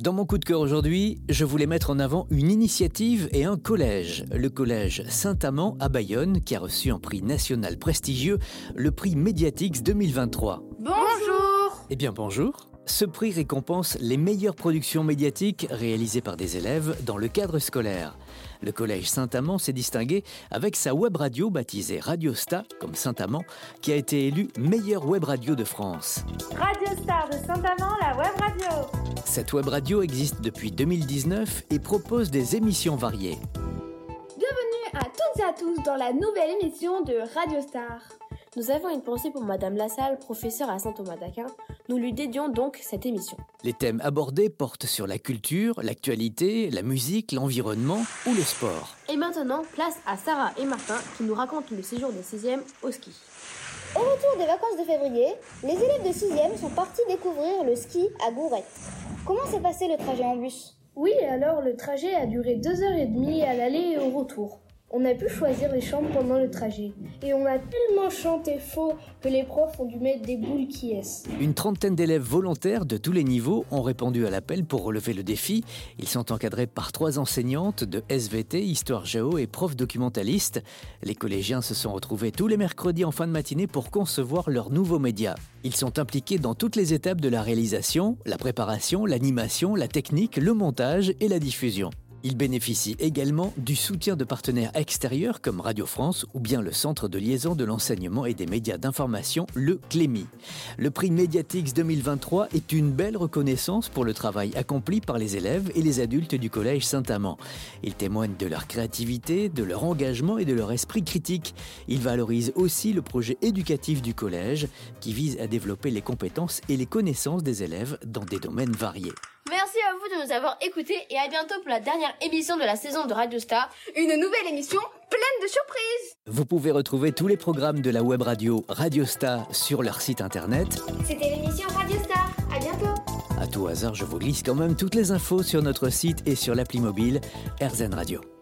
Dans mon coup de cœur aujourd'hui, je voulais mettre en avant une initiative et un collège, le collège Saint-Amand à Bayonne, qui a reçu un prix national prestigieux, le prix Mediatix 2023. Bonjour. Eh bien bonjour ce prix récompense les meilleures productions médiatiques réalisées par des élèves dans le cadre scolaire. Le collège Saint-Amand s'est distingué avec sa web radio baptisée Radio Star, comme Saint-Amand, qui a été élue meilleure web radio de France. Radio Star de Saint-Amand, la web radio Cette web radio existe depuis 2019 et propose des émissions variées. Bienvenue à toutes et à tous dans la nouvelle émission de Radio Star. Nous avons une pensée pour Madame Lassalle, professeure à Saint-Thomas d'Aquin. Nous lui dédions donc cette émission. Les thèmes abordés portent sur la culture, l'actualité, la musique, l'environnement ou le sport. Et maintenant, place à Sarah et Martin qui nous racontent le séjour des 6e au ski. Au retour des vacances de février, les élèves de 6e sont partis découvrir le ski à Gourette. Comment s'est passé le trajet en bus? Oui, alors le trajet a duré 2h30 à l'aller et au retour. On a pu choisir les chambres pendant le trajet. Et on a tellement chanté faux que les profs ont dû mettre des boules qui est. Une trentaine d'élèves volontaires de tous les niveaux ont répondu à l'appel pour relever le défi. Ils sont encadrés par trois enseignantes de SVT, Histoire Géo et profs documentalistes. Les collégiens se sont retrouvés tous les mercredis en fin de matinée pour concevoir leurs nouveaux médias. Ils sont impliqués dans toutes les étapes de la réalisation, la préparation, l'animation, la technique, le montage et la diffusion. Il bénéficie également du soutien de partenaires extérieurs comme Radio France ou bien le Centre de liaison de l'enseignement et des médias d'information, le CLEMI. Le prix Mediatix 2023 est une belle reconnaissance pour le travail accompli par les élèves et les adultes du Collège Saint-Amand. Il témoigne de leur créativité, de leur engagement et de leur esprit critique. Il valorise aussi le projet éducatif du collège qui vise à développer les compétences et les connaissances des élèves dans des domaines variés. Merci à vous de nous avoir écoutés et à bientôt pour la dernière émission de la saison de Radio Star. Une nouvelle émission pleine de surprises Vous pouvez retrouver tous les programmes de la web radio Radio Star sur leur site internet. C'était l'émission Radio Star. À bientôt. À tout hasard, je vous glisse quand même toutes les infos sur notre site et sur l'appli mobile RZN Radio.